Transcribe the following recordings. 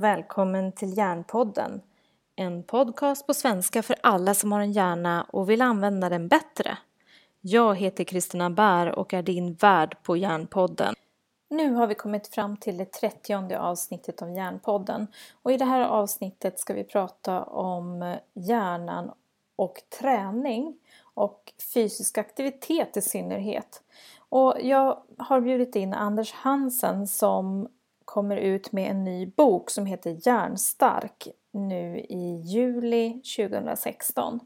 Och välkommen till Hjärnpodden. En podcast på svenska för alla som har en hjärna och vill använda den bättre. Jag heter Kristina Bär och är din värd på Hjärnpodden. Nu har vi kommit fram till det trettionde avsnittet av Hjärnpodden och i det här avsnittet ska vi prata om hjärnan och träning och fysisk aktivitet i synnerhet. Och jag har bjudit in Anders Hansen som kommer ut med en ny bok som heter Hjärnstark nu i juli 2016.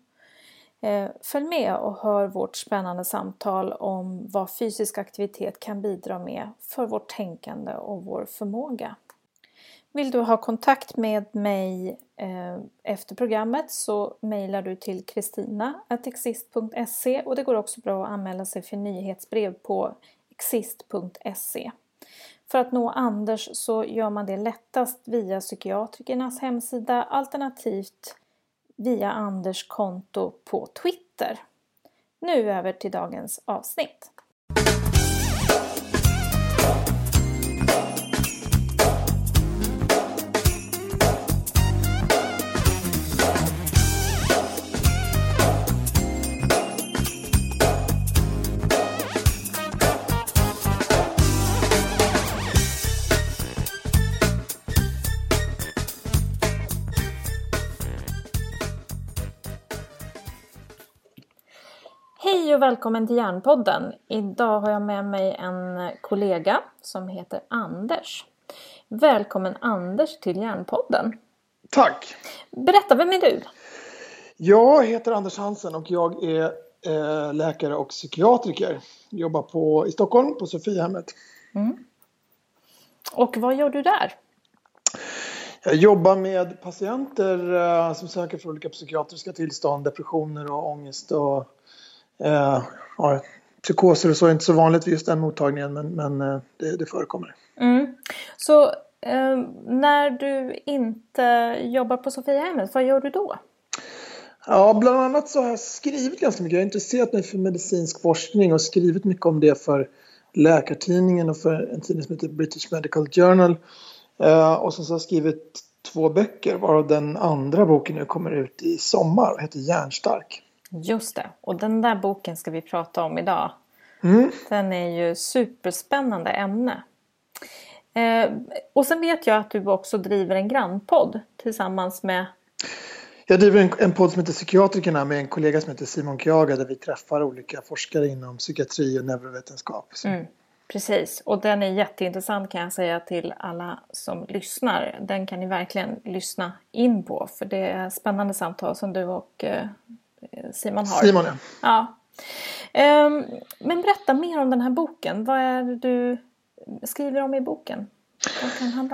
Eh, följ med och hör vårt spännande samtal om vad fysisk aktivitet kan bidra med för vårt tänkande och vår förmåga. Vill du ha kontakt med mig eh, efter programmet så mejlar du till kristina.exist.se och det går också bra att anmäla sig för nyhetsbrev på exist.se. För att nå Anders så gör man det lättast via psykiatrikernas hemsida alternativt via Anders konto på Twitter. Nu över till dagens avsnitt. Välkommen till Järnpodden. Idag har jag med mig en kollega som heter Anders. Välkommen Anders till Järnpodden. Tack! Berätta, vem är du? Jag heter Anders Hansen och jag är eh, läkare och psykiatriker. Jobbar på, i Stockholm på Sofiahemmet. Mm. Och vad gör du där? Jag jobbar med patienter eh, som söker för olika psykiatriska tillstånd, depressioner och ångest och Eh, ja, psykoser och så är inte så vanligt vid just den mottagningen men, men eh, det, det förekommer. Mm. Så eh, när du inte jobbar på Sofiahemmet, vad gör du då? Ja, bland annat så har jag skrivit ganska mycket. Jag har intresserat mig för medicinsk forskning och skrivit mycket om det för Läkartidningen och för en tidning som heter British Medical Journal. Eh, och så har jag skrivit två böcker varav den andra boken nu kommer ut i sommar och heter Hjärnstark. Just det, och den där boken ska vi prata om idag. Mm. Den är ju superspännande ämne. Eh, och sen vet jag att du också driver en grannpodd tillsammans med jag driver en, en podd som heter Psykiatrikerna med en kollega som heter Simon Kjaga där vi träffar olika forskare inom psykiatri och neurovetenskap. Mm, precis, och den är jätteintressant kan jag säga till alla som lyssnar. Den kan ni verkligen lyssna in på för det är spännande samtal som du och eh, Simon har. Simon, ja. ja. Ehm, men berätta mer om den här boken. Vad är det du skriver om i boken?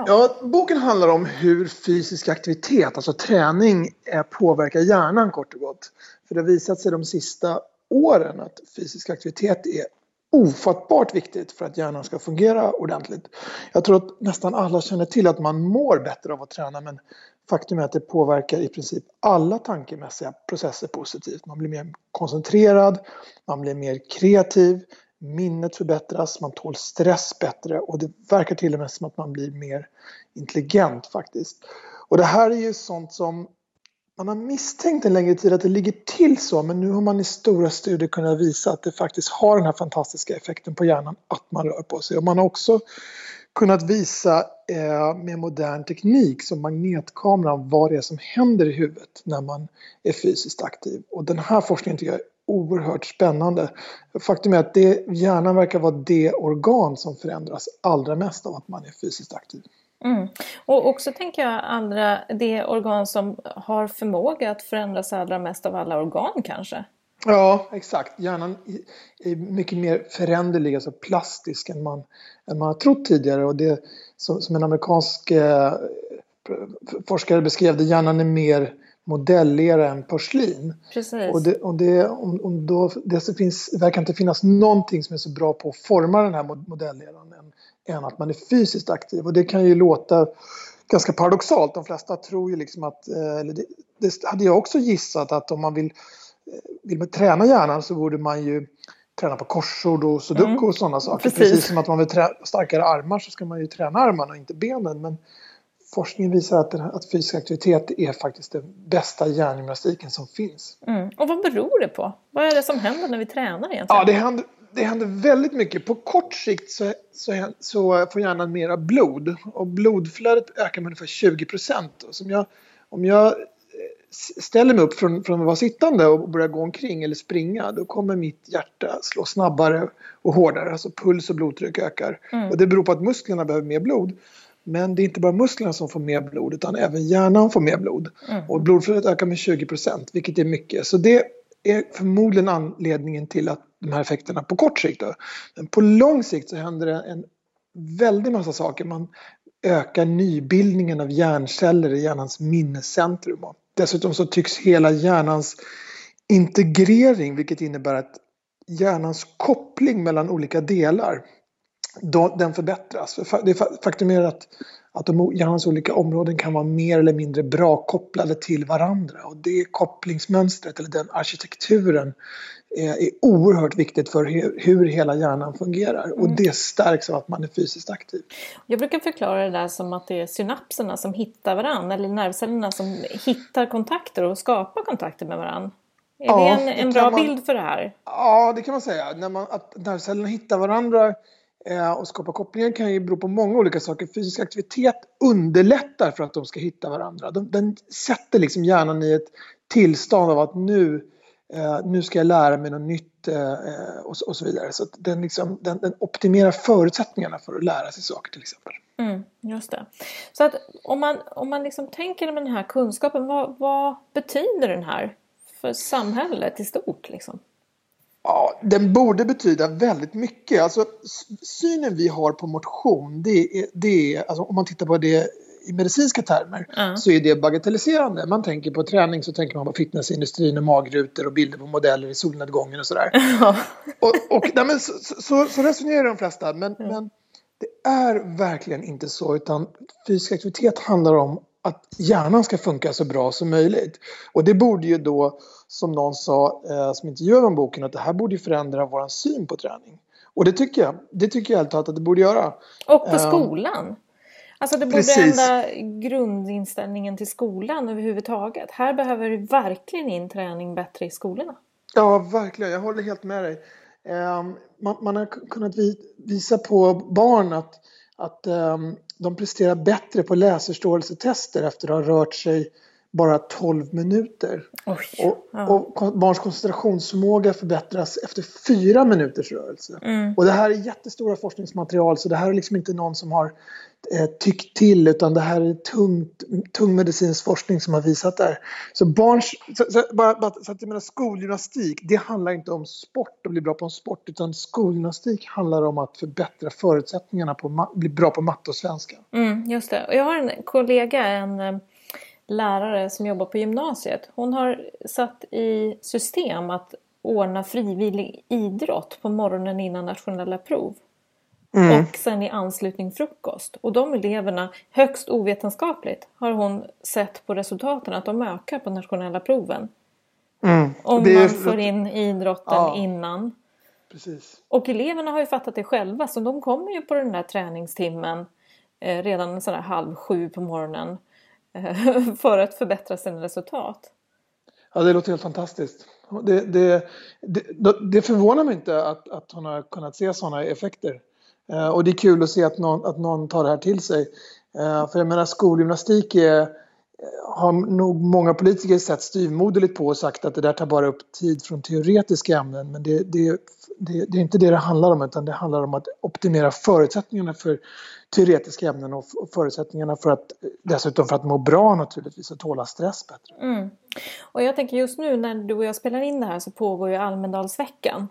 Ja, boken handlar om hur fysisk aktivitet, alltså träning, påverkar hjärnan kort och gott. För det har visat sig de sista åren att fysisk aktivitet är ofattbart viktigt för att hjärnan ska fungera ordentligt. Jag tror att nästan alla känner till att man mår bättre av att träna men faktum är att det påverkar i princip alla tankemässiga processer positivt. Man blir mer koncentrerad, man blir mer kreativ, minnet förbättras, man tål stress bättre och det verkar till och med som att man blir mer intelligent faktiskt. Och det här är ju sånt som man har misstänkt en längre tid att det ligger till så men nu har man i stora studier kunnat visa att det faktiskt har den här fantastiska effekten på hjärnan att man rör på sig. Och man har också kunnat visa eh, med modern teknik som magnetkameran vad det är som händer i huvudet när man är fysiskt aktiv. Och den här forskningen tycker jag är oerhört spännande. Faktum är att det, hjärnan verkar vara det organ som förändras allra mest av att man är fysiskt aktiv. Mm. Och också tänker jag andra, det organ som har förmåga att förändras allra mest av alla organ kanske? Ja, exakt. Hjärnan är mycket mer föränderlig, alltså plastisk än man, än man har trott tidigare. Och det som, som en amerikansk eh, forskare beskrev det, hjärnan är mer modellera än porslin. Precis. Och, det, och det, om, om då, det finns, verkar inte finnas någonting som är så bra på att forma den här modelleraren än, än att man är fysiskt aktiv. Och det kan ju låta ganska paradoxalt. De flesta tror ju liksom att, eh, eller det, det hade jag också gissat att om man vill, vill man träna hjärnan så borde man ju träna på korsord och sudoku mm. och sådana saker. Precis. Precis som att man vill träna starkare armar så ska man ju träna armarna och inte benen. Men forskningen visar att, att fysisk aktivitet är faktiskt den bästa hjärngymnastiken som finns. Mm. Och vad beror det på? Vad är det som händer när vi tränar egentligen? Ja, det händer, det händer väldigt mycket. På kort sikt så, så, så får hjärnan mera blod och blodflödet ökar med ungefär 20 procent. Om jag ställer mig upp från, från att vara sittande och börjar gå omkring eller springa då kommer mitt hjärta slå snabbare och hårdare. Alltså puls och blodtryck ökar. Mm. Och det beror på att musklerna behöver mer blod. Men det är inte bara musklerna som får mer blod utan även hjärnan får mer blod. Mm. Och blodflödet ökar med 20 procent vilket är mycket. Så det är förmodligen anledningen till att de här effekterna på kort sikt. Då. Men på lång sikt så händer det en väldig massa saker. Man ökar nybildningen av hjärnceller i hjärnans minnescentrum. Dessutom så tycks hela hjärnans integrering, vilket innebär att hjärnans koppling mellan olika delar, den förbättras. Det faktum är att, att de hjärnans olika områden kan vara mer eller mindre bra kopplade till varandra och det kopplingsmönstret eller den arkitekturen är oerhört viktigt för hur hela hjärnan fungerar och mm. det stärks av att man är fysiskt aktiv. Jag brukar förklara det där som att det är synapserna som hittar varandra eller nervcellerna som hittar kontakter och skapar kontakter med varandra. Är ja, det en, en bra man, bild för det här? Ja, det kan man säga. När man, att nervcellerna hittar varandra eh, och skapar kopplingar kan ju bero på många olika saker. Fysisk aktivitet underlättar för att de ska hitta varandra. De, den sätter liksom hjärnan i ett tillstånd av att nu eh, nu ska jag lära mig något nytt eh, och, och, så vidare. Så den, liksom, den, den, optimerar förutsättningarna för att lära sig saker till exempel. Mm, just det. Så att om man, om man liksom tänker med den här kunskapen, vad, vad betyder den här för samhället i stort? Liksom? Ja, den borde betyda väldigt mycket. Alltså, synen vi har på motion, det är, det är alltså, om man tittar på det i medicinska termer mm. så är det bagatelliserande. Man tänker på träning så tänker man på fitnessindustrin och magrutor och bilder på modeller i solnedgången och sådär. Mm. och, och nej, men så, så, så, resonerar de flesta men, mm. men det är verkligen inte så utan fysisk aktivitet handlar om att hjärnan ska funka så bra som möjligt. Och det borde ju då, som någon sa eh, som intervjuade om boken, att det här borde förändra vår syn på träning. Och det tycker jag. Det tycker jag helt att det borde göra. Och på ehm, skolan? Alltså det borde Precis. ändra grundinställningen till skolan överhuvudtaget. Här behöver vi verkligen in träning bättre i skolorna. Ja, verkligen. Jag håller helt med dig. Ehm, man, har kunnat visa på barn att, att ehm, de presterar bättre på läsförståelsetester efter att ha rört sig bara 12 minuter. Och, och, barns koncentrationsförmåga förbättras efter fyra minuters rörelse. Mm. Och det här är jättestora forskningsmaterial så det här är liksom inte någon som har eh, tyckt till utan det här är tungt, tung medicinsk forskning som har visat det här. Så barns, så, så, bara, bara, så att jag menar skolgymnastik, det handlar inte om sport och bli bra på en sport utan skolgymnastik handlar om att förbättra förutsättningarna på att bli bra på matte och svenska. Mm, just det. Och jag har en kollega, en eh, lärare som jobbar på gymnasiet. Hon har satt i system att ordna frivillig idrott på morgonen innan nationella prov. Mm. Och sen i anslutning frukost. Och de eleverna, högst ovetenskapligt, har hon sett på resultaten att de ökar på nationella proven. Mm. Om är... man får in idrotten ja. innan. Precis. Och eleverna har ju fattat det själva så de kommer ju på den där träningstimmen eh, redan sådär halv sju på morgonen. För att förbättra sina resultat. Ja, det låter helt fantastiskt. Det, det, det, det förvånar mig inte att, att hon har kunnat se sådana effekter. Eh, och det är kul att se att någon, att någon tar det här till sig. Eh, för jag menar skolgymnastik är, har nog många politiker sett styvmoderligt på och sagt att det där tar bara upp tid från teoretiska ämnen. Men det, det, det, det är inte det det handlar om utan det handlar om att optimera förutsättningarna för teoretiska ämnen och förutsättningarna för att dessutom för att må bra naturligtvis och tåla stress bättre. Mm. Och jag tänker just nu när du och jag spelar in det här så pågår ju Almedalsveckan.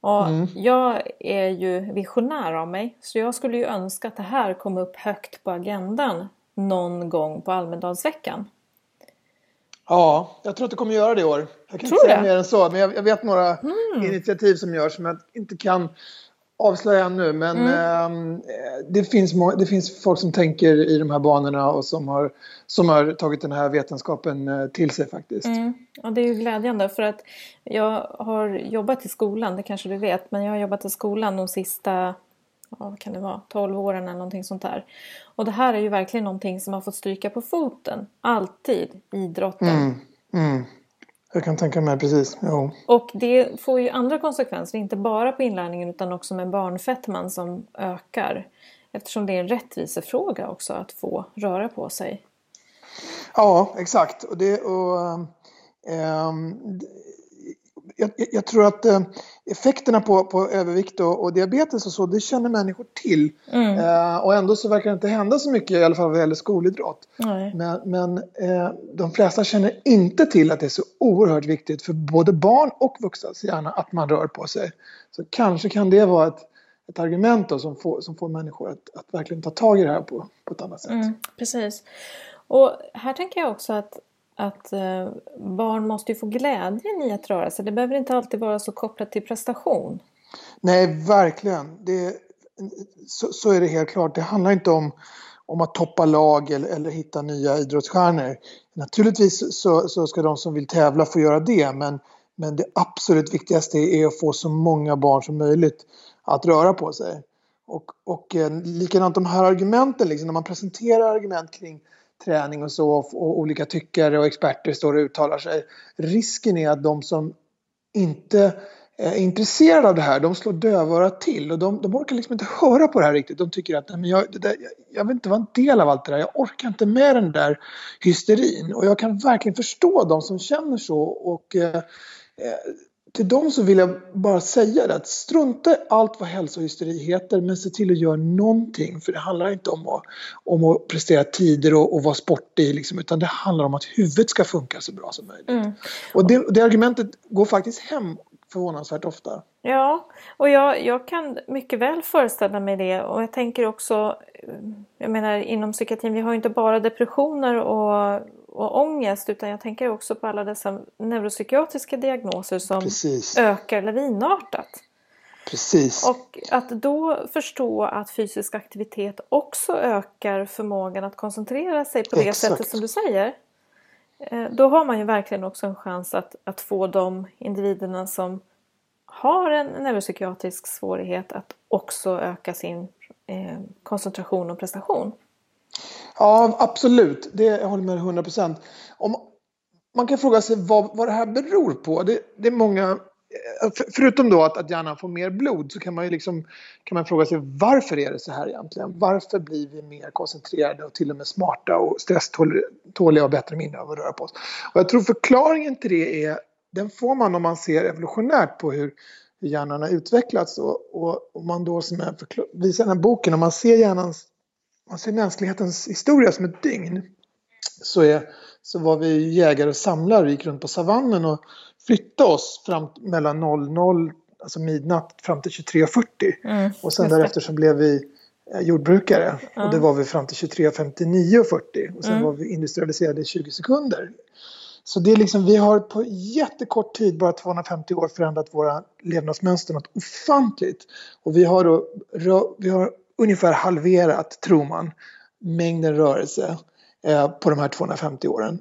Och mm. jag är ju visionär av mig så jag skulle ju önska att det här kom upp högt på agendan någon gång på Almedalsveckan. Ja, jag tror att det kommer göra det i år. Jag kan tror inte säga det? mer än så, men jag, jag vet några mm. initiativ som görs som jag inte kan avslöja ännu, men mm. eh, det, finns det finns folk som tänker i de här banorna och som har, som har tagit den här vetenskapen eh, till sig faktiskt. Mm. Ja, det är ju glädjande för att jag har jobbat i skolan, det kanske du vet, men jag har jobbat i skolan de sista ja, vad kan det vara, 12 åren eller någonting sånt där. Och det här är ju verkligen någonting som har fått stryka på foten. Alltid, idrotten. Mm, mm. Jag kan tänka mig precis. Jo. Och det får ju andra konsekvenser, inte bara på inlärningen utan också med barnfettman som ökar. Eftersom det är en rättvisefråga också att få röra på sig. Ja, exakt. Och det, och, ähm, jag, jag, tror att äh, effekterna på, på övervikt och, och, diabetes och så, det känner människor till. Mm. Äh, och ändå så verkar det inte hända så mycket, i alla fall vad gäller skolidrott. Nej. Men, men äh, de flesta känner inte till att det är så oerhört viktigt för både barn och vuxnas hjärna att man rör på sig. Så kanske kan det vara ett ett argument då, som, får, som får människor att, att verkligen ta tag i det här på, på ett annat sätt. Mm, precis. Och här tänker jag också att, att eh, barn måste ju få glädjen i att röra sig. Det behöver inte alltid vara så kopplat till prestation. Nej, verkligen. Det, så, så är det helt klart. Det handlar inte om, om att toppa lag eller, eller hitta nya idrottsstjärnor. Naturligtvis så, så ska de som vill tävla få göra det men, men det absolut viktigaste är att få så många barn som möjligt att röra på sig. Och, och eh, likadant de här argumenten, liksom, när man presenterar argument kring träning och så och olika tyckare och experter står och uttalar sig. Risken är att de som inte är intresserade av det här, de slår dövörat till och de, de orkar liksom inte höra på det här riktigt. De tycker att nej, men jag, där, jag vill inte vara en del av allt det där, jag orkar inte med den där hysterin. Och jag kan verkligen förstå de som känner så och eh, eh till dem så vill jag bara säga det att strunta i allt vad hälsohysteri heter men se till att göra någonting för det handlar inte om att, om att prestera tider och, och vara sportig liksom, utan det handlar om att huvudet ska funka så bra som möjligt. Mm. Och det, det argumentet går faktiskt hem förvånansvärt ofta. Ja, och jag, jag kan mycket väl föreställa mig det och jag tänker också, jag menar inom psykiatrin, vi har ju inte bara depressioner och och ångest utan jag tänker också på alla dessa neuropsykiatriska diagnoser som Precis. ökar lavinartat. Precis. Och att då förstå att fysisk aktivitet också ökar förmågan att koncentrera sig på det Exakt. sättet som du säger. Eh, då har man ju verkligen också en chans att, att få de individerna som har en neuropsykiatrisk svårighet att också öka sin eh, koncentration och prestation. Ja, absolut. Det, jag håller med 100 procent. Man kan fråga sig vad, vad det här beror på. Det, det är många eh, För, Förutom då att, att hjärnan får mer blod så kan man ju liksom, kan man fråga sig varför är det så här egentligen? Varför blir vi mer koncentrerade och till och med smarta och stresståliga och bättre minne av att röra på oss? Och jag tror förklaringen till det är, den får man om man ser evolutionärt på hur, hur hjärnan har utvecklats och, och, och man då som jag visar den här boken, om man ser hjärnans man ser mänsklighetens historia som ett dygn så, är, så var vi jägare och samlare och gick runt på savannen och flyttade oss fram mellan 00, alltså midnatt, fram till 23.40. Mm, och sen därefter så blev vi eh, jordbrukare mm. och det var vi fram till 23.59 och 40 och sen mm. var vi industrialiserade i 20 sekunder. Så det är liksom, vi har på jättekort tid, bara 250 år, förändrat våra levnadsmönster något ofantligt. Och vi har då, vi har ungefär halverat, tror man, mängden rörelse eh, på de här 250 åren.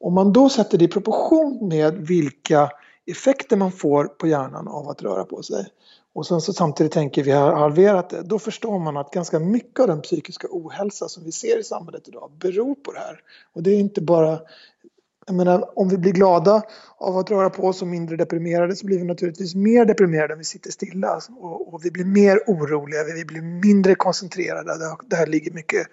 Om man då sätter det i proportion med vilka effekter man får på hjärnan av att röra på sig och sen så samtidigt tänker vi har halverat det, då förstår man att ganska mycket av den psykiska ohälsa som vi ser i samhället idag beror på det här. Och det är inte bara jag menar, om vi blir glada av att röra på oss och mindre deprimerade så blir vi naturligtvis mer deprimerade om vi sitter stilla. Och, och vi blir mer oroliga, vi blir mindre koncentrerade. Det, det här ligger mycket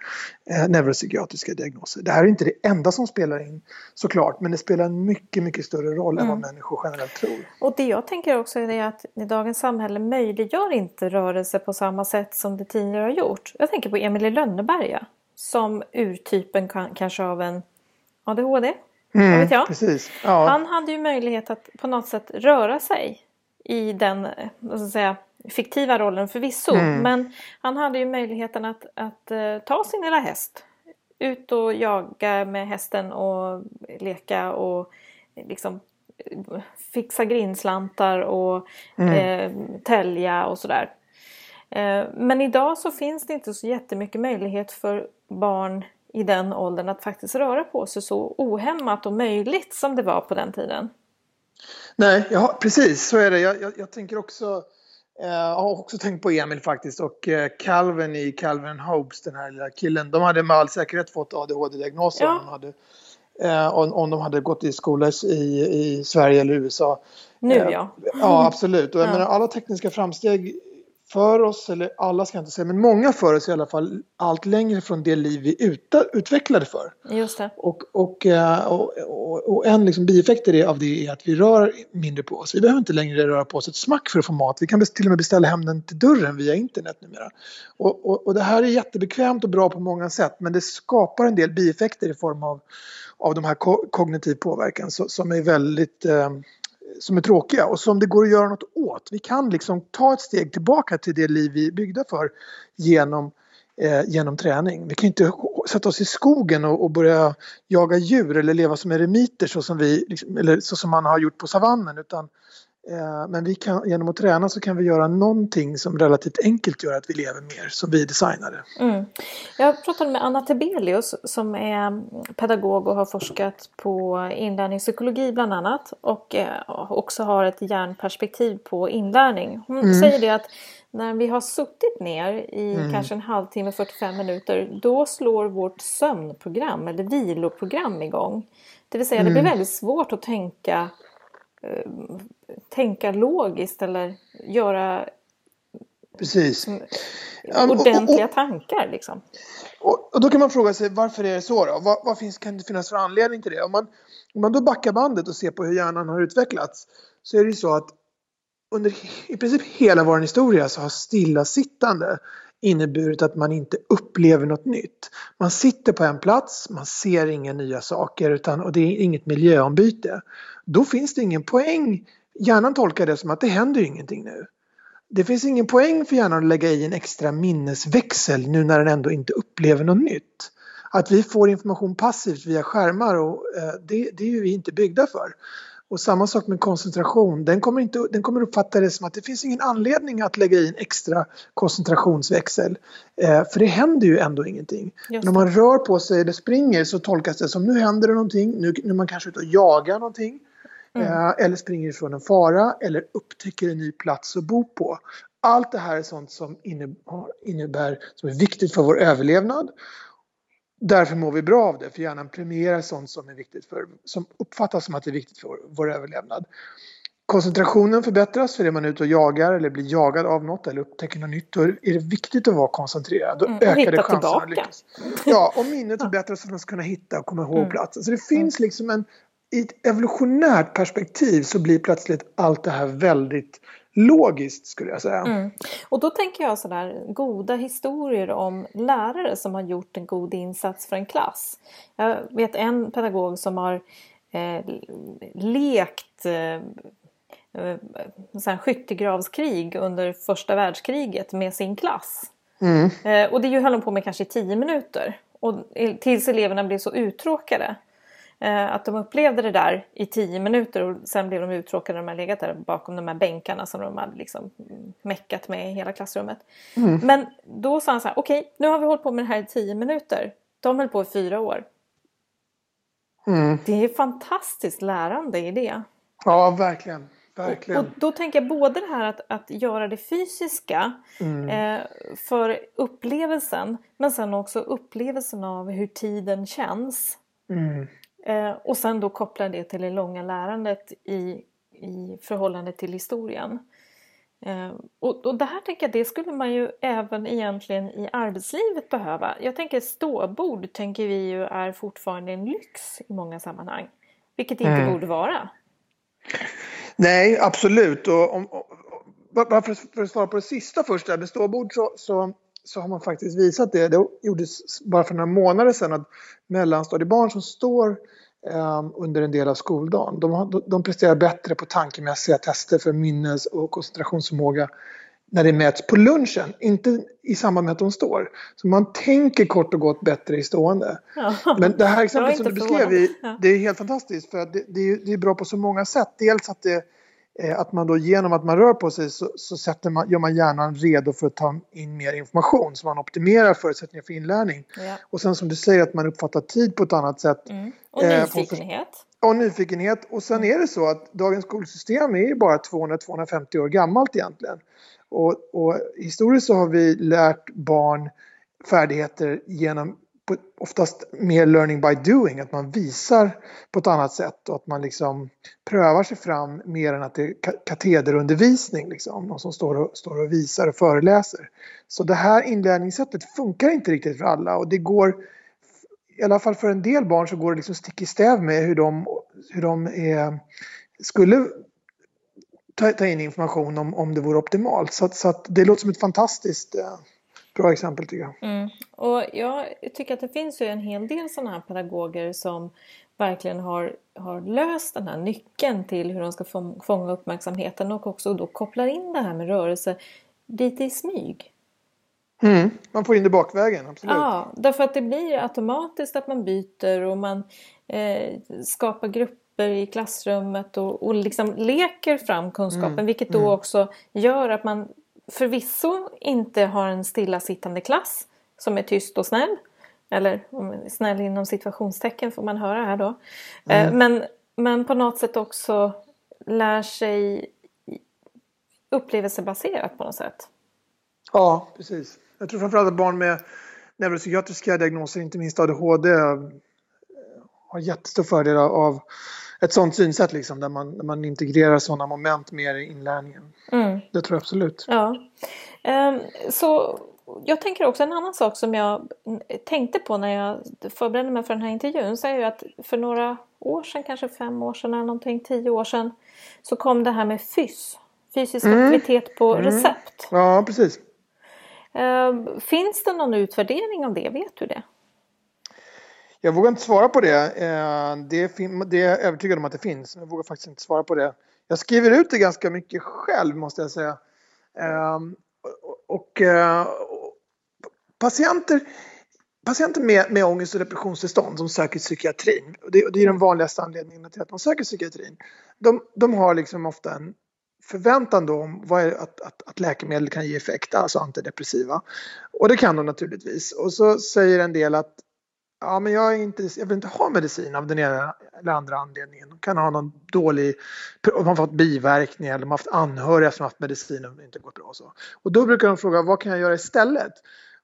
eh, neuropsykiatriska diagnoser. Det här är inte det enda som spelar in såklart, men det spelar en mycket, mycket större roll mm. än vad mm. människor generellt tror. Och det jag tänker också är att i dagens samhälle möjliggör inte rörelse på samma sätt som det tidigare har gjort. Jag tänker på Emil i Lönneberga som urtypen kanske av en ADHD Mm, vet jag. Precis. Ja. Han hade ju möjlighet att på något sätt röra sig i den vad ska jag säga, fiktiva rollen förvisso. Mm. Men han hade ju möjligheten att, att uh, ta sin lilla häst ut och jaga med hästen och leka och liksom fixa grinslantar och mm. eh, tälja och sådär. Eh, men idag så finns det inte så jättemycket möjlighet för barn i den åldern att faktiskt röra på sig så ohämmat och möjligt som det var på den tiden. Nej, ja, precis så är det. Jag, jag, jag tänker också Jag har också tänkt på Emil faktiskt och Calvin i Calvin Hopes, den här lilla killen. De hade med all säkerhet fått ADHD-diagnoser ja. om, de hade, om, om de hade gått i skola i, i Sverige eller USA. Nu ja. Ja, absolut. Och jag ja. menar, alla tekniska framsteg för oss, eller alla ska jag inte säga, men många för oss i alla fall allt längre från det liv vi uta, utvecklade för. Just det. Och, och, eh, och, och, och en liksom bieffekt av det är att vi rör mindre på oss. Vi behöver inte längre röra på oss ett smack för att få mat. Vi kan till och med beställa hem den till dörren via internet numera. Och, och, och det här är jättebekvämt och bra på många sätt men det skapar en del bieffekter i form av, av de här ko kognitiv påverkan så, som är väldigt eh, som är tråkiga och som det går att göra något åt. Vi kan liksom ta ett steg tillbaka till det liv vi är byggda för genom, eh, genom träning. Vi kan inte sätta oss i skogen och, och, börja jaga djur eller leva som eremiter så som, vi, liksom, eller så som man har gjort på savannen utan men vi kan, genom att träna så kan vi göra någonting som relativt enkelt gör att vi lever mer som vi designade. Mm. Jag pratade med Anna Tebelius som är pedagog och har forskat på inlärningspsykologi bland annat och eh, också har ett hjärnperspektiv på inlärning. Hon mm. säger det att när vi har suttit ner i mm. kanske en halvtimme, 45 minuter då slår vårt sömnprogram eller viloprogram igång. Det vill säga det blir mm. väldigt svårt att tänka Eh, tänka logiskt eller göra Precis. ordentliga och, och, tankar. Liksom. Och, och, då kan man fråga sig varför är det så då? Vad, vad finns, kan det finnas för anledning till det? Om man, om man då backar bandet och ser på hur hjärnan har utvecklats så är det ju så att under i princip hela vår historia så har stillasittande inneburit att man inte upplever något nytt. Man sitter på en plats, man ser inga nya saker utan, och det är inget miljöombyte. Då finns det ingen poäng. Hjärnan tolkar det som att det händer ingenting nu. Det finns ingen poäng för hjärnan att lägga i en extra minnesväxel nu när den ändå inte upplever något nytt. Att vi får information passivt via skärmar och eh, det, det är ju vi inte byggda för. Och samma sak med koncentration. Den kommer, inte, den kommer uppfatta det som att det finns ingen anledning att lägga i en extra koncentrationsväxel. Eh, för det händer ju ändå ingenting. När man rör på sig eller springer så tolkas det som nu händer det någonting. Nu, nu är man kanske ute och jagar någonting. Mm. Eh, eller springer ifrån en fara eller upptäcker en ny plats att bo på. Allt det här är sånt som innebär, som är viktigt för vår överlevnad Därför mår vi bra av det, för hjärnan premierar sånt som är viktigt för, som uppfattas som att det är viktigt för vår överlevnad. Koncentrationen förbättras för är man ute och jagar eller blir jagad av något eller upptäcker något nytt. Då är det viktigt att vara koncentrerad. Då mm, ökar det chansen att lyckas. Ja, och minnet förbättras för att man ska kunna hitta och komma ihåg mm. platsen. Så det finns mm. liksom en, i ett evolutionärt perspektiv så blir plötsligt allt det här väldigt logiskt skulle jag säga. Mm. Och då tänker jag sådär goda historier om lärare som har gjort en god insats för en klass. Jag vet en pedagog som har eh, lekt eh, eh skyttegravskrig under första världskriget med sin klass. Mm. Eh, och det höll de på med kanske i tio minuter. Och tills eleverna blev så uttråkade. Eh, att de upplevde det där i tio minuter och sen blev de uttråkade när de hade legat där bakom de här bänkarna som de hade liksom meckat med i hela klassrummet. Mm. Men då sa han så här, okej okay, nu har vi hållit på med det här i tio minuter. De höll på i fyra år. Mm. Det är fantastiskt lärande i det. Ja, verkligen. Verkligen. Och, och, då tänker jag både det här att, att göra det fysiska mm. eh, för upplevelsen men sen också upplevelsen av hur tiden känns. Mm. Eh, och sen då koppla det till det långa lärandet i, i förhållande till historien. Eh, och, och det här tänker jag, det skulle man ju även egentligen i arbetslivet behöva. Jag tänker ståbord tänker vi ju är fortfarande en lyx i många sammanhang. Vilket inte mm. borde vara. Nej, absolut. Och om, bara för, för att svara på det sista först, där med ståbord så, så, så har man faktiskt visat det. Det gjordes bara för några månader sedan att mellanstadiebarn som står um, under en del av skoldagen. De, de presterar bättre på tankemässiga tester för minnes och koncentrationsförmåga när det mäts på lunchen, inte i samband med att de står. Så man tänker kort och gott bättre i stående. Ja. Men det här exemplet som du beskrev, det är helt fantastiskt för det, det, är, det är bra på så många sätt. Dels att det att man då genom att man rör på sig så, så sätter man, gör man hjärnan redo för att ta in mer information så man optimerar förutsättningar för inlärning. Ja. Och sen som du säger att man uppfattar tid på ett annat sätt. Mm. Och eh, nyfikenhet. och nyfikenhet. Och sen är det så att dagens skolsystem är bara 200-250 år gammalt egentligen. Och, och historiskt så har vi lärt barn färdigheter genom oftast mer learning by doing, att man visar på ett annat sätt och att man liksom prövar sig fram mer än att det är katederundervisning, liksom, någon som står och, står och visar och föreläser. Så det här inlärningssättet funkar inte riktigt för alla och det går, i alla fall för en del barn så går det liksom stick i stäv med hur de, hur de är, skulle ta, ta in information om, om det vore optimalt. Så, så att det låter som ett fantastiskt eh, bra exempel tycker jag. Mm. Och jag tycker att det finns ju en hel del sådana här pedagoger som verkligen har, har löst den här nyckeln till hur de ska fånga uppmärksamheten och också då kopplar in det här med rörelse lite i smyg. Mm, man får in det bakvägen, absolut. Ja, därför att det blir automatiskt att man byter och man eh, skapar grupper i klassrummet och, och liksom leker fram kunskapen mm, vilket då mm. också gör att man förvisso inte har en stillasittande klass som är tyst och snäll. Eller snäll inom situationstecken får man höra här då. Eh, mm. Men, men på något sätt också lär sig upplevelsebaserat på något sätt. Ja, precis. Jag tror framförallt att barn med neuropsykiatriska diagnoser, inte minst ADHD, har jättestor fördel av ett sånt synsätt liksom, där man, där man integrerar sådana moment mer i inlärningen. Mm. Det tror jag absolut. Ja. Um, så jag tänker också en annan sak som jag tänkte på när jag förberedde mig för den här intervjun. Så är ju att för några år sedan, kanske fem år sedan eller någonting, tio år sedan. Så kom det här med FYS. Fysisk mm. aktivitet på mm. recept. Ja, precis. Uh, finns det någon utvärdering av det? Vet du det? Jag vågar inte svara på det. Eh, det är, det är jag övertygad om att det finns, men jag vågar faktiskt inte svara på det. Jag skriver ut det ganska mycket själv måste jag säga. Ehm, och, eh, patienter, patienter med, med ångest och depressionstillstånd som söker psykiatrin, och det, det är den vanligaste anledningen till att man söker psykiatrin, de, de har liksom ofta en förväntan då om vad är, att, att, att läkemedel kan ge effekt, alltså antidepressiva. Och det kan de naturligtvis. Och så säger en del att ja, men jag, är inte, jag vill inte ha medicin av den ena eller andra anledningen. De kan ha någon dålig, de har fått biverkningar eller de har haft anhöriga som har haft medicin och inte gått bra. Och, så. och då brukar de fråga vad kan jag göra istället?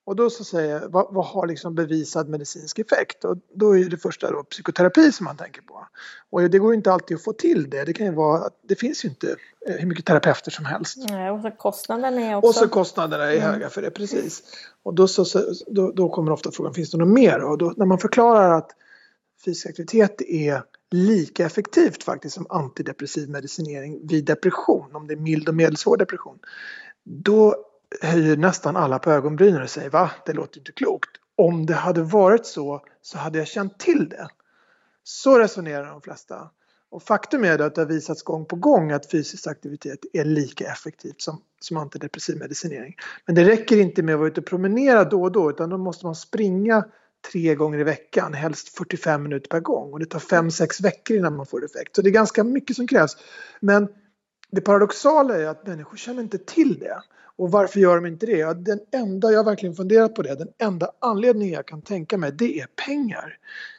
Och då så säger jag, vad, vad, har liksom bevisad medicinsk effekt? Och då är det första då psykoterapi som man tänker på. Och det går inte alltid att få till det. Det kan ju vara det finns ju inte eh, hur mycket terapeuter som helst. Nej, och så kostnaderna är också... Och så kostnaderna är mm. höga för det, precis. Och då, så, då, då kommer ofta frågan, finns det något mer? Och då, när man förklarar att fysisk aktivitet är lika effektivt faktiskt som antidepressiv medicinering vid depression, om det är mild och medelsvår depression. Då höjer nästan alla på ögonbrynen och säger va, det låter inte klokt. Om det hade varit så, så hade jag känt till det. Så resonerar de flesta. Och faktum är att det har visats gång på gång att fysisk aktivitet är lika effektivt som, som antidepressiv medicinering. Men det räcker inte med att vara ute och promenera då och då utan då måste man springa tre gånger i veckan, helst 45 minuter per gång. Och det tar 5-6 veckor innan man får effekt. Så det är ganska mycket som krävs. Men det paradoxala är att människor känner inte till det. Och varför gör de inte det? Ja, den enda, jag har verkligen funderat på det, den enda anledningen jag kan tänka mig det är pengar.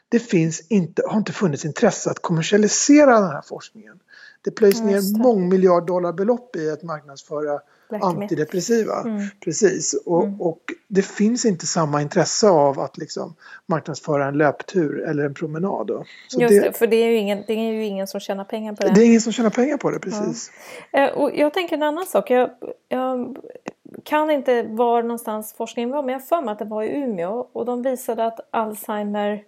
Det finns inte, har inte funnits intresse att kommersialisera den här forskningen. Det plöjs ner mångmiljarddollarbelopp i att marknadsföra antidepressiva. Mm. Precis. Och, mm. och, det finns inte samma intresse av att liksom marknadsföra en löptur eller en promenad. Då. Så Just det, för det är, ju ingen, det är ju ingen som tjänar pengar på det. Det är ingen som tjänar pengar på det, precis. Ja. Eh, och jag tänker en annan sak. Jag, jag kan inte var någonstans forskningen var, men jag för mig att det var i Umeå och de visade att Alzheimer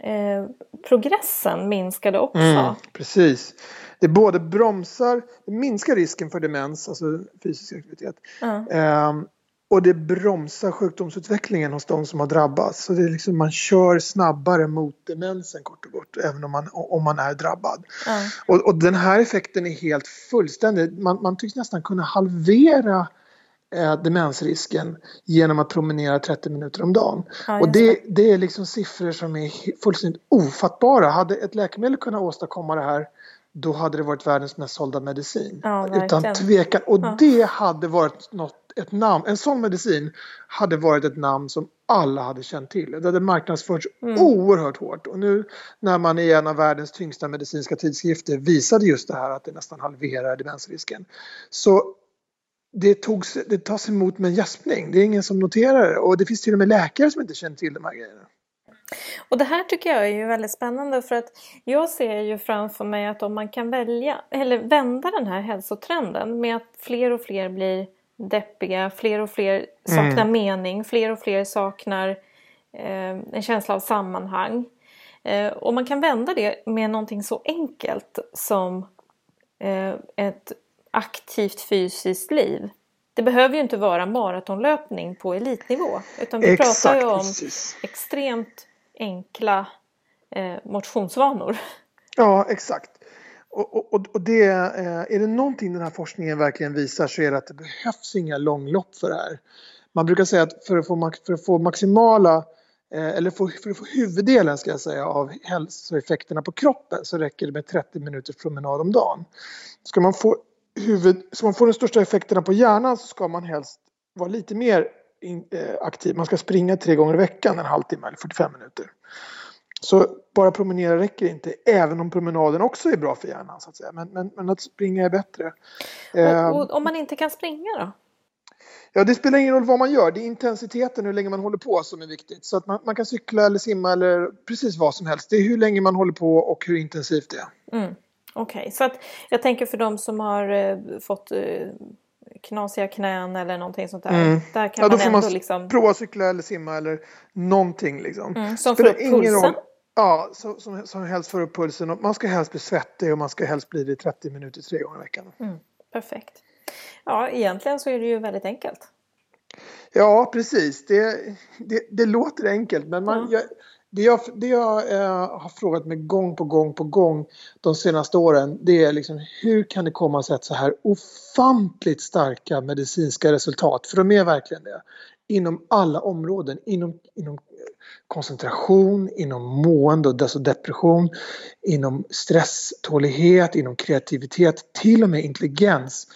eh, progressen minskade också. Mm, precis det både bromsar, det minskar risken för demens, alltså fysisk aktivitet. Mm. Eh, och det bromsar sjukdomsutvecklingen hos de som har drabbats. Så det är liksom, man kör snabbare mot demensen kort och gott, även om man, om man är drabbad. Mm. Och, och, den här effekten är helt fullständig. Man, man tycks nästan kunna halvera eh, demensrisken genom att promenera 30 minuter om dagen. Ja, och det, det är liksom siffror som är fullständigt ofattbara. Hade ett läkemedel kunnat åstadkomma det här då hade det varit världens mest sålda medicin. Ja, Utan tvekan. Och ja. det hade varit något, ett namn, en sån medicin hade varit ett namn som alla hade känt till. Det hade marknadsförts mm. oerhört hårt. Och nu när man i en av världens tyngsta medicinska tidskrifter visade just det här att det nästan halverar demensrisken. Så det, togs, det tas emot med en gäspning. Det är ingen som noterar det och det finns till och med läkare som inte känner till de här grejerna. Och det här tycker jag är ju väldigt spännande för att jag ser ju framför mig att om man kan välja eller vända den här hälsotrenden med att fler och fler blir deppiga, fler och fler saknar mm. mening, fler och fler saknar eh, en känsla av sammanhang. Eh, och man kan vända det med någonting så enkelt som eh, ett aktivt fysiskt liv. Det behöver ju inte vara maratonlöpning på elitnivå utan vi Exakt, pratar ju om precis. extremt enkla eh, motionsvanor. Ja, exakt. Och, och, och det, eh, är det någonting den här forskningen verkligen visar så är det att det behövs inga långlopp för det här. Man brukar säga att för att få, för att få maximala eh, eller för, för att få huvuddelen ska jag säga av hälsoeffekterna på kroppen så räcker det med 30 minuters promenad om dagen. Ska man få, huvud, ska man få de största effekterna på hjärnan så ska man helst vara lite mer in, eh, aktiv. Man ska springa tre gånger i veckan en halvtimme eller 45 minuter. Så bara promenera räcker inte, även om promenaden också är bra för hjärnan. Så att säga. Men, men, men att springa är bättre. Och, ehm. och, om man inte kan springa då? Ja, det spelar ingen roll vad man gör. Det är intensiteten, hur länge man håller på, som är viktigt. Så att man, man kan cykla eller simma eller precis vad som helst. Det är hur länge man håller på och hur intensivt det är. Mm. Okej, okay. så att jag tänker för de som har eh, fått eh, knasiga knän eller någonting sånt där. Mm. Där kan ja, då man får man liksom... prova cykla eller simma eller någonting liksom. Mm, som får upp pulsen? Roll. Ja, så, som, som helst får upp pulsen. man ska helst bli svettig och man ska helst bli det i 30 minuter tre gånger i veckan. Mm, perfekt. Ja, egentligen så är det ju väldigt enkelt. Ja, precis. Det, det, det låter enkelt men man, ja. jag, det jag, det jag eh, har frågat mig gång på gång på gång de senaste åren det är liksom hur kan det komma sig att så här ofantligt starka medicinska resultat, för de är verkligen det, inom alla områden, inom, inom koncentration, inom mående och alltså depression, inom stresstålighet, inom kreativitet, till och med intelligens.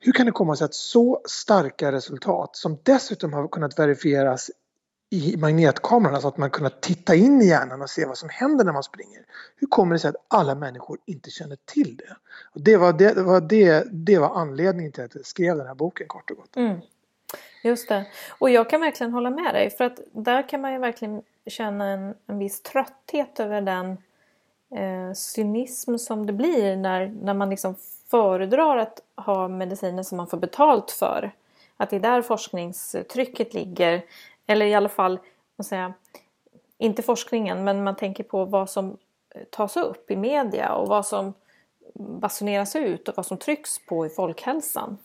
Hur kan det komma sig att så starka resultat som dessutom har kunnat verifieras i magnetkameran så att man kunnat titta in i hjärnan och se vad som händer när man springer. Hur kommer det sig att alla människor inte känner till det? Och det, var det, var det, det var anledningen till att jag skrev den här boken kort och gott. Mm. Just det. Och jag kan verkligen hålla med dig för att där kan man ju verkligen känna en, en viss trötthet över den eh, cynism som det blir när, när man liksom föredrar att ha mediciner som man får betalt för. Att det är där forskningstrycket ligger eller i alla fall, säga, inte forskningen, men man tänker på vad som eh, tas upp i media och vad som basuneras ut och vad som trycks på i folkhälsan.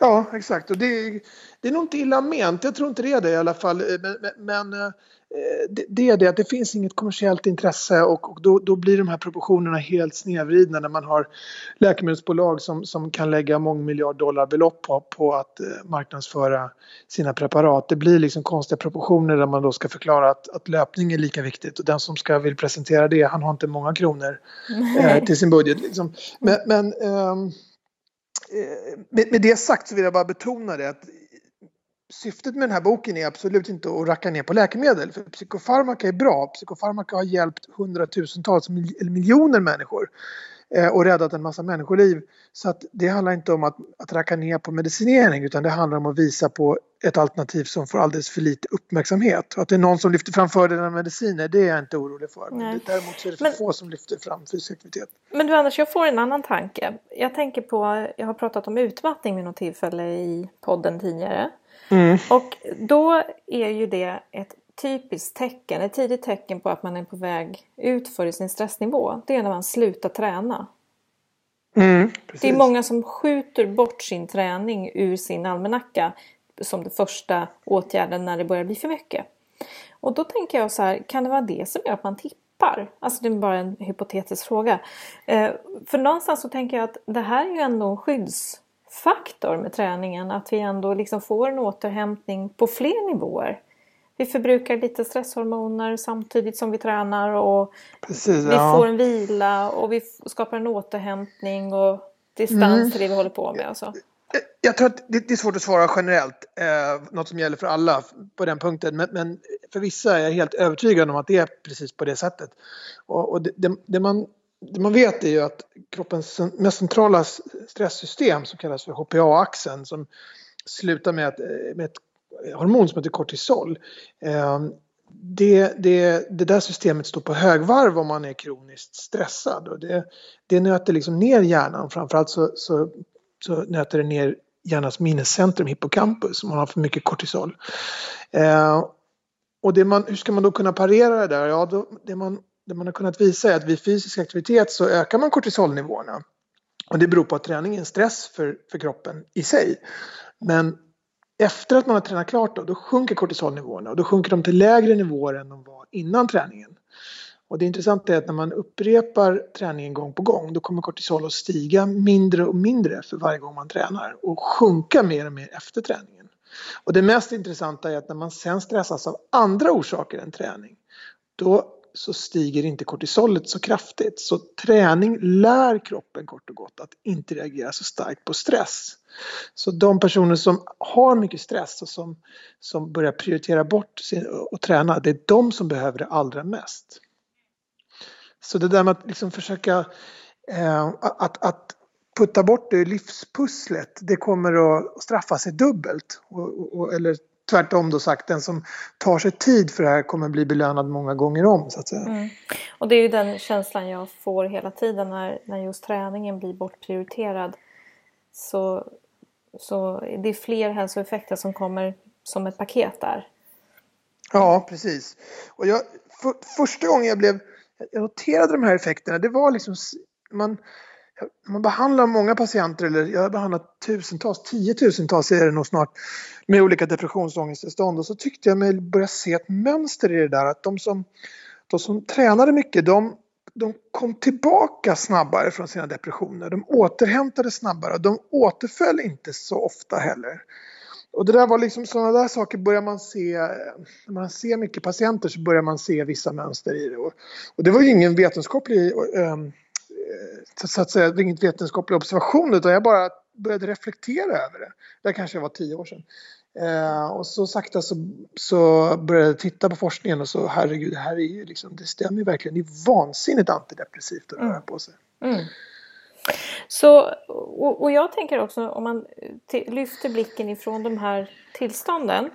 Ja, exakt. Och det, det är nog inte illa ment. Jag tror inte det är det i alla fall. Men, men eh, det, det, är det att det finns inget kommersiellt intresse och, och då, då, blir de här proportionerna helt snedvridna när man har läkemedelsbolag som, som kan lägga mångmiljardollarbelopp på, på att eh, marknadsföra sina preparat. Det blir liksom konstiga proportioner där man då ska förklara att, att löpning är lika viktigt och den som ska vill presentera det han har inte många kronor eh, till sin budget. Liksom. Men, men Eh, Eh, med, med det sagt så vill jag bara betona det att syftet med den här boken är absolut inte att racka ner på läkemedel. För psykofarmaka är bra. Psykofarmaka har hjälpt hundratusentals eller miljoner människor. Eh, och räddat en massa människoliv. Så att det handlar inte om att, att racka ner på medicinering utan det handlar om att visa på ett alternativ som får alldeles för lite uppmärksamhet. Och att det är någon som lyfter fram fördelarna med mediciner det är jag inte orolig för. Nej. Däremot så är det för men, få som lyfter fram fysisk aktivitet. Men du Anders, jag får en annan tanke. Jag tänker på, jag har pratat om utmattning vid något tillfälle i podden tidigare. Mm. Och då är ju det ett typiskt tecken, ett tidigt tecken på att man är på väg utför i sin stressnivå, det är när man slutar träna. Mm, det är många som skjuter bort sin träning ur sin almanacka som den första åtgärden när det börjar bli för mycket. Och då tänker jag så här, kan det vara det som gör att man tippar? Alltså det är bara en hypotetisk fråga. Eh, för någonstans så tänker jag att det här är ju ändå en skyddsfaktor med träningen. Att vi ändå liksom får en återhämtning på fler nivåer vi förbrukar lite stresshormoner samtidigt som vi tränar och Precis, vi ja. får en vila och vi skapar en återhämtning och distans mm. till det vi håller på med. Alltså. Jag tror att det är svårt att svara generellt, eh, något som gäller för alla på den punkten. Men, men, för vissa är jag helt övertygad om att det är precis på det sättet. Och, och det, det, det, man, det man vet är ju att kroppens mest centrala stresssystem som kallas för HPA-axeln som slutar med, att, med ett hormon som heter kortisol. Ehm, det, det, det där systemet står på högvarv om man är kroniskt stressad och det, det nöter liksom ner hjärnan. Framförallt så, så, så nöter det ner hjärnans minnescentrum, hippocampus, om man har för mycket kortisol. Eh, och det man, hur ska man då kunna parera det där? Ja, då, det, man, det man har kunnat visa är att vid fysisk aktivitet så ökar man kortisolnivåerna. Och det beror på att träning är en stress för, för kroppen i sig. Men efter att man har tränat klart då, då sjunker kortisolnivåerna och då sjunker de till lägre nivåer än de var innan träningen. Och det intressanta är att när man upprepar träningen gång på gång då kommer kortisol att stiga mindre och mindre för varje gång man tränar och sjunka mer och mer efter träningen. Och det mest intressanta är att när man sen stressas av andra orsaker än träning då så stiger inte kortisolet så kraftigt. Så träning lär kroppen kort och gott att inte reagera så starkt på stress. Så de personer som har mycket stress och som, som börjar prioritera bort sin, och träna, det är de som behöver det allra mest. Så det där med att liksom försöka eh, att, att putta bort det livspusslet, det kommer att straffa sig dubbelt. Och, och, eller tvärtom då sagt, den som tar sig tid för det här kommer bli belönad många gånger om så att säga. Mm. Och det är ju den känslan jag får hela tiden när, när just träningen blir bortprioriterad. Så, så det är fler hälsoeffekter som kommer som ett paket där. Ja, precis. Och jag, för, första gången jag blev jag noterade de här effekterna, det var liksom man, man behandlar många patienter, eller jag har behandlat tusentals, tiotusentals är det nog snart, med olika depressionsångesttillstånd och så tyckte jag mig börja se ett mönster i det där att de som, de som tränade mycket de, de kom tillbaka snabbare från sina depressioner. De återhämtade snabbare. De återföll inte så ofta heller. Och det där var liksom sådana där saker börjar man se, när man ser mycket patienter så börjar man se vissa mönster i det. Och, och det var ju ingen vetenskaplig, ähm, så att säga, inget vetenskaplig observation utan jag bara började reflektera över det. Det kanske var tio år sedan. Eh, och så sakta så, så började jag titta på forskningen och så herregud, det här är ju liksom, det stämmer ju verkligen. Det är vansinnigt antidepressivt att röra mm. på sig. Mm. Så, och, och, jag tänker också om man lyfter blicken ifrån de här tillstånden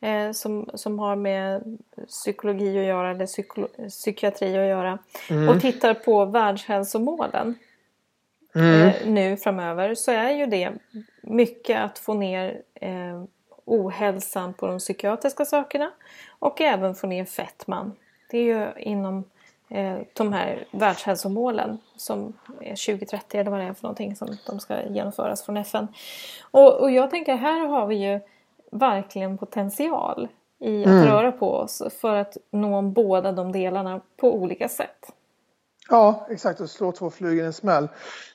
eh, som, som har med psykologi att göra eller psyko, psykiatri att göra mm. och tittar på världshälsomålen mm. eh, nu framöver så är ju det mycket att få ner eh, ohälsan på de psykiatriska sakerna och även få ner fettman. Det är ju inom eh, de här världshälsomålen som är 2030 eller vad det är för någonting som de ska genomföras från FN. Och, och jag tänker här har vi ju verkligen potential i att mm. röra på oss för att nå båda de delarna på olika sätt. Ja, exakt. Och slå två flugor i en smäll.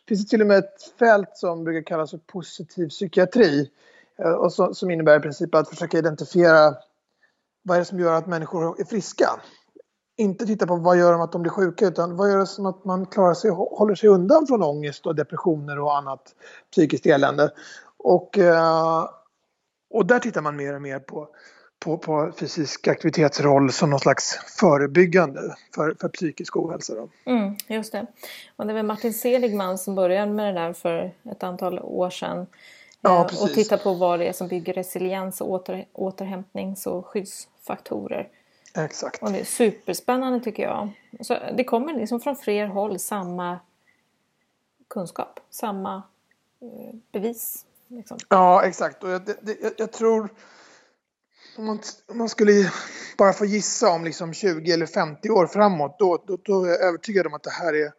Det finns till och med ett fält som brukar kallas för positiv psykiatri. Eh, och så, som innebär i princip att försöka identifiera vad är det som gör att människor är friska. Inte titta på vad gör de att de blir sjuka utan vad gör det som att man klarar sig, håller sig undan från ångest och depressioner och annat psykiskt elände. Och, eh, och där tittar man mer och mer på, på, på fysisk aktivitetsroll som någon slags förebyggande för, för psykisk ohälsa. Då. Mm, just det. Och det var Martin Seligman som började med det där för ett antal år sedan. Ja, eh, och titta på vad det är som bygger resiliens åter, återhämtnings och skyddsfaktorer. Exakt. Och det är superspännande tycker jag. Så det kommer liksom från fler håll samma kunskap, samma eh, bevis. Liksom. Ja, exakt. Och jag, det, jag, jag tror om man, om man, skulle bara få gissa om liksom 20 eller 50 år framåt då, då, då är jag övertygad om att det här är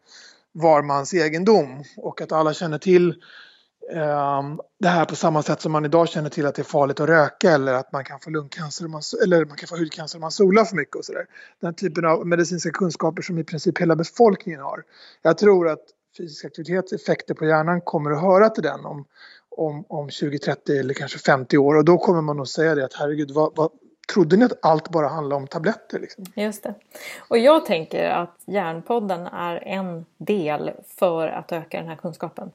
var mans egendom och att alla känner till Ehm, det här på samma sätt som man idag känner till att det är farligt att röka eller att man kan få lungcancer man, eller man kan få hudcancer om man solar för mycket och sådär. Den typen av medicinska kunskaper som i princip hela befolkningen har. Jag tror att fysisk aktivitets effekter på hjärnan kommer att höra till den om, om, om 20, 30 eller kanske 50 år och då kommer man att säga det att herregud vad, vad Trodde ni att allt bara handlar om tabletter? Liksom? Just det. Och jag tänker att Hjärnpodden är en del för att öka den här kunskapen.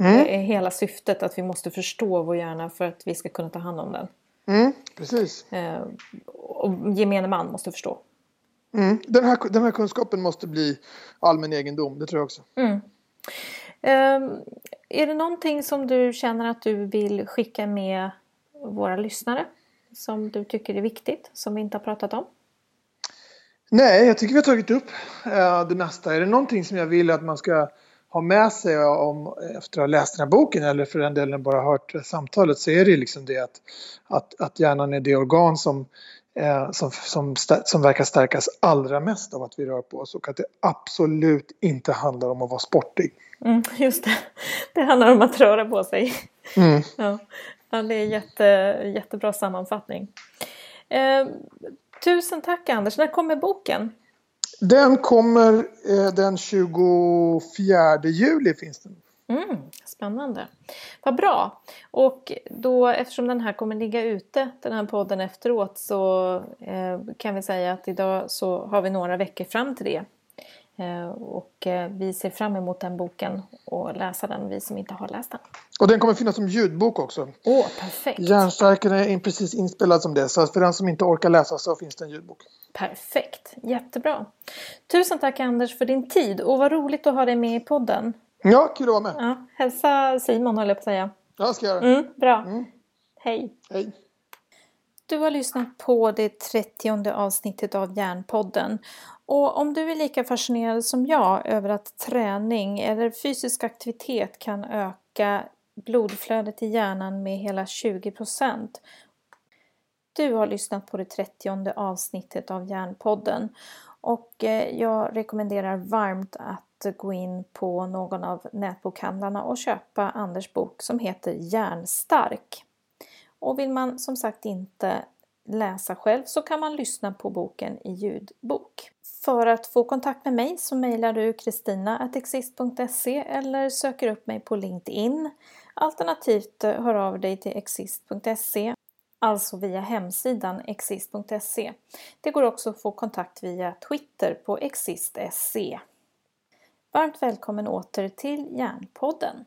Mm. Det är hela syftet att vi måste förstå vår hjärna för att vi ska kunna ta hand om den. Mm, precis. Eh, och gemene man måste förstå. Mm. Den, här, den här kunskapen måste bli allmän egendom, det tror jag också. Mm. Ehm, är det någonting som du känner att du vill skicka med våra lyssnare? Som du tycker är viktigt, som vi inte har pratat om? Nej, jag tycker vi har tagit upp eh, det mesta. Är det någonting som jag vill att man ska ha med sig om, efter att ha läst den här boken eller för den delen bara hört samtalet så är det liksom det att, att, att hjärnan är det organ som, som, som, som verkar stärkas allra mest av att vi rör på oss och att det absolut inte handlar om att vara sportig. Mm, just det, det handlar om att röra på sig. Mm. Ja. ja, det är jätte, jättebra sammanfattning. Eh, tusen tack Anders, när kommer boken? Den kommer eh, den 24 juli finns den. Mm, spännande. Vad bra. Och då eftersom den här kommer ligga ute, den här podden efteråt, så eh, kan vi säga att idag så har vi några veckor fram till det. Eh, och eh, vi ser fram emot den boken och läsa den, vi som inte har läst den. Och den kommer finnas som ljudbok också. Åh, perfekt. Hjärnstarken är precis inspelad som det, så för den som inte orkar läsa så finns det en ljudbok. Perfekt, jättebra. Tusen tack Anders för din tid och vad roligt att ha dig med i podden. Ja, kul att vara med. Ja, hälsa Simon höll jag på att säga. Ja, ska jag göra. Mm, bra. Mm. Hej. Hej. Du har lyssnat på det 30 avsnittet av Järnpodden. Och om du är lika fascinerad som jag över att träning eller fysisk aktivitet kan öka blodflödet i hjärnan med hela 20 procent du har lyssnat på det 30 avsnittet av Järnpodden och eh, jag rekommenderar varmt att gå in på någon av nätbokhandlarna och köpa Anders bok som heter Järnstark. Och vill man som sagt inte läsa själv så kan man lyssna på boken i ljudbok. För att få kontakt med mig så mejlar du kristina.exist.se eller söker upp mig på LinkedIn. Alternativt eh, hör av dig till exist.se alltså via hemsidan exist.se. Det går också att få kontakt via Twitter på exist.se. Varmt välkommen åter till Järnpodden!